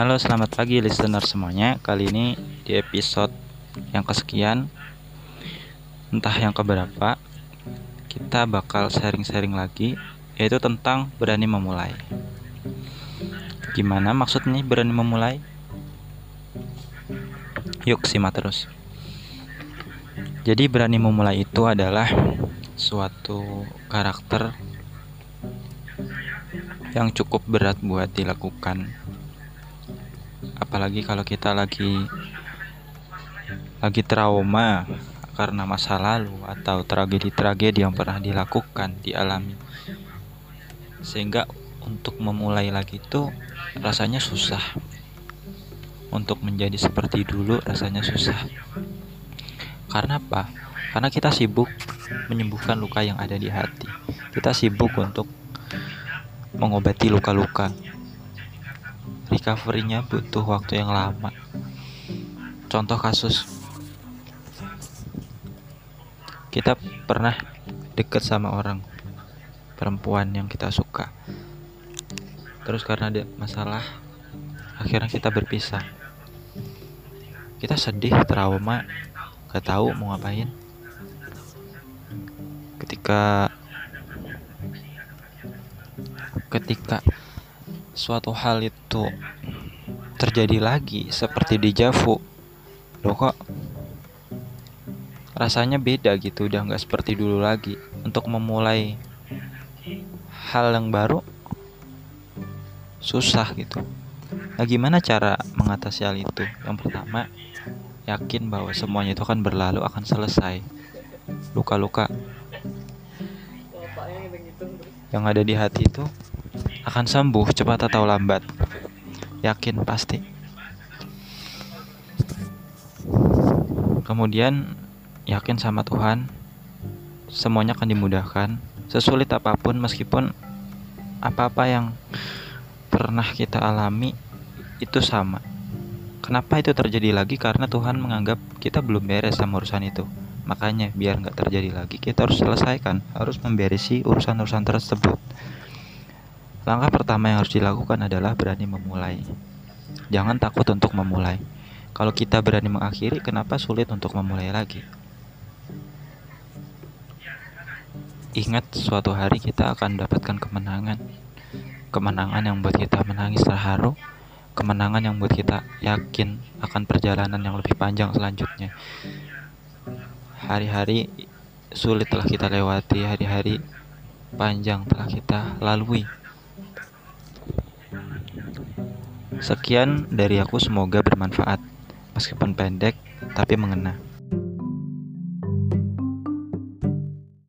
Halo, selamat pagi listener semuanya. Kali ini di episode yang kesekian, entah yang keberapa, kita bakal sharing-sharing lagi, yaitu tentang berani memulai. Gimana maksudnya berani memulai? Yuk simak terus. Jadi berani memulai itu adalah suatu karakter yang cukup berat buat dilakukan apalagi kalau kita lagi lagi trauma karena masa lalu atau tragedi-tragedi yang pernah dilakukan, dialami. Sehingga untuk memulai lagi itu rasanya susah. Untuk menjadi seperti dulu rasanya susah. Karena apa? Karena kita sibuk menyembuhkan luka yang ada di hati. Kita sibuk untuk mengobati luka-luka recovery-nya butuh waktu yang lama. Contoh kasus kita pernah deket sama orang perempuan yang kita suka. Terus karena ada masalah, akhirnya kita berpisah. Kita sedih, trauma, gak tahu mau ngapain. Ketika ketika suatu hal itu terjadi lagi seperti di Javu loh kok rasanya beda gitu udah nggak seperti dulu lagi. Untuk memulai hal yang baru susah gitu. Nah gimana cara mengatasi hal itu? Yang pertama yakin bahwa semuanya itu akan berlalu akan selesai. Luka-luka. Yang ada di hati itu akan sembuh cepat atau lambat. Yakin pasti. Kemudian yakin sama Tuhan, semuanya akan dimudahkan. Sesulit apa pun meskipun apa-apa yang pernah kita alami itu sama. Kenapa itu terjadi lagi? Karena Tuhan menganggap kita belum beres sama urusan itu. Makanya biar nggak terjadi lagi kita harus selesaikan, harus memberesi urusan-urusan tersebut. Langkah pertama yang harus dilakukan adalah berani memulai. Jangan takut untuk memulai. Kalau kita berani mengakhiri, kenapa sulit untuk memulai lagi? Ingat, suatu hari kita akan mendapatkan kemenangan. Kemenangan yang buat kita menangis terharu, kemenangan yang buat kita yakin akan perjalanan yang lebih panjang selanjutnya. Hari-hari sulit telah kita lewati, hari-hari panjang telah kita lalui. Sekian dari aku, semoga bermanfaat, meskipun pendek tapi mengena.